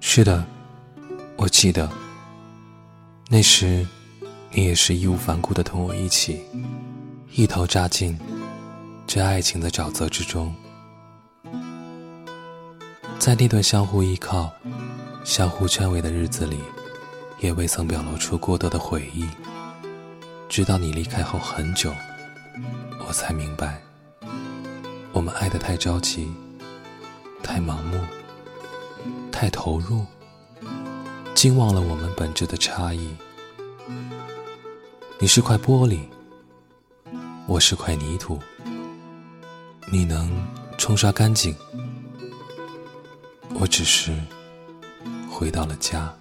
是的，我记得，那时你也是义无反顾的同我一起，一头扎进这爱情的沼泽之中，在那段相互依靠、相互劝慰的日子里，也未曾表露出过多的悔意。直到你离开后很久，我才明白，我们爱得太着急，太盲目。太投入，竟忘了我们本质的差异。你是块玻璃，我是块泥土。你能冲刷干净，我只是回到了家。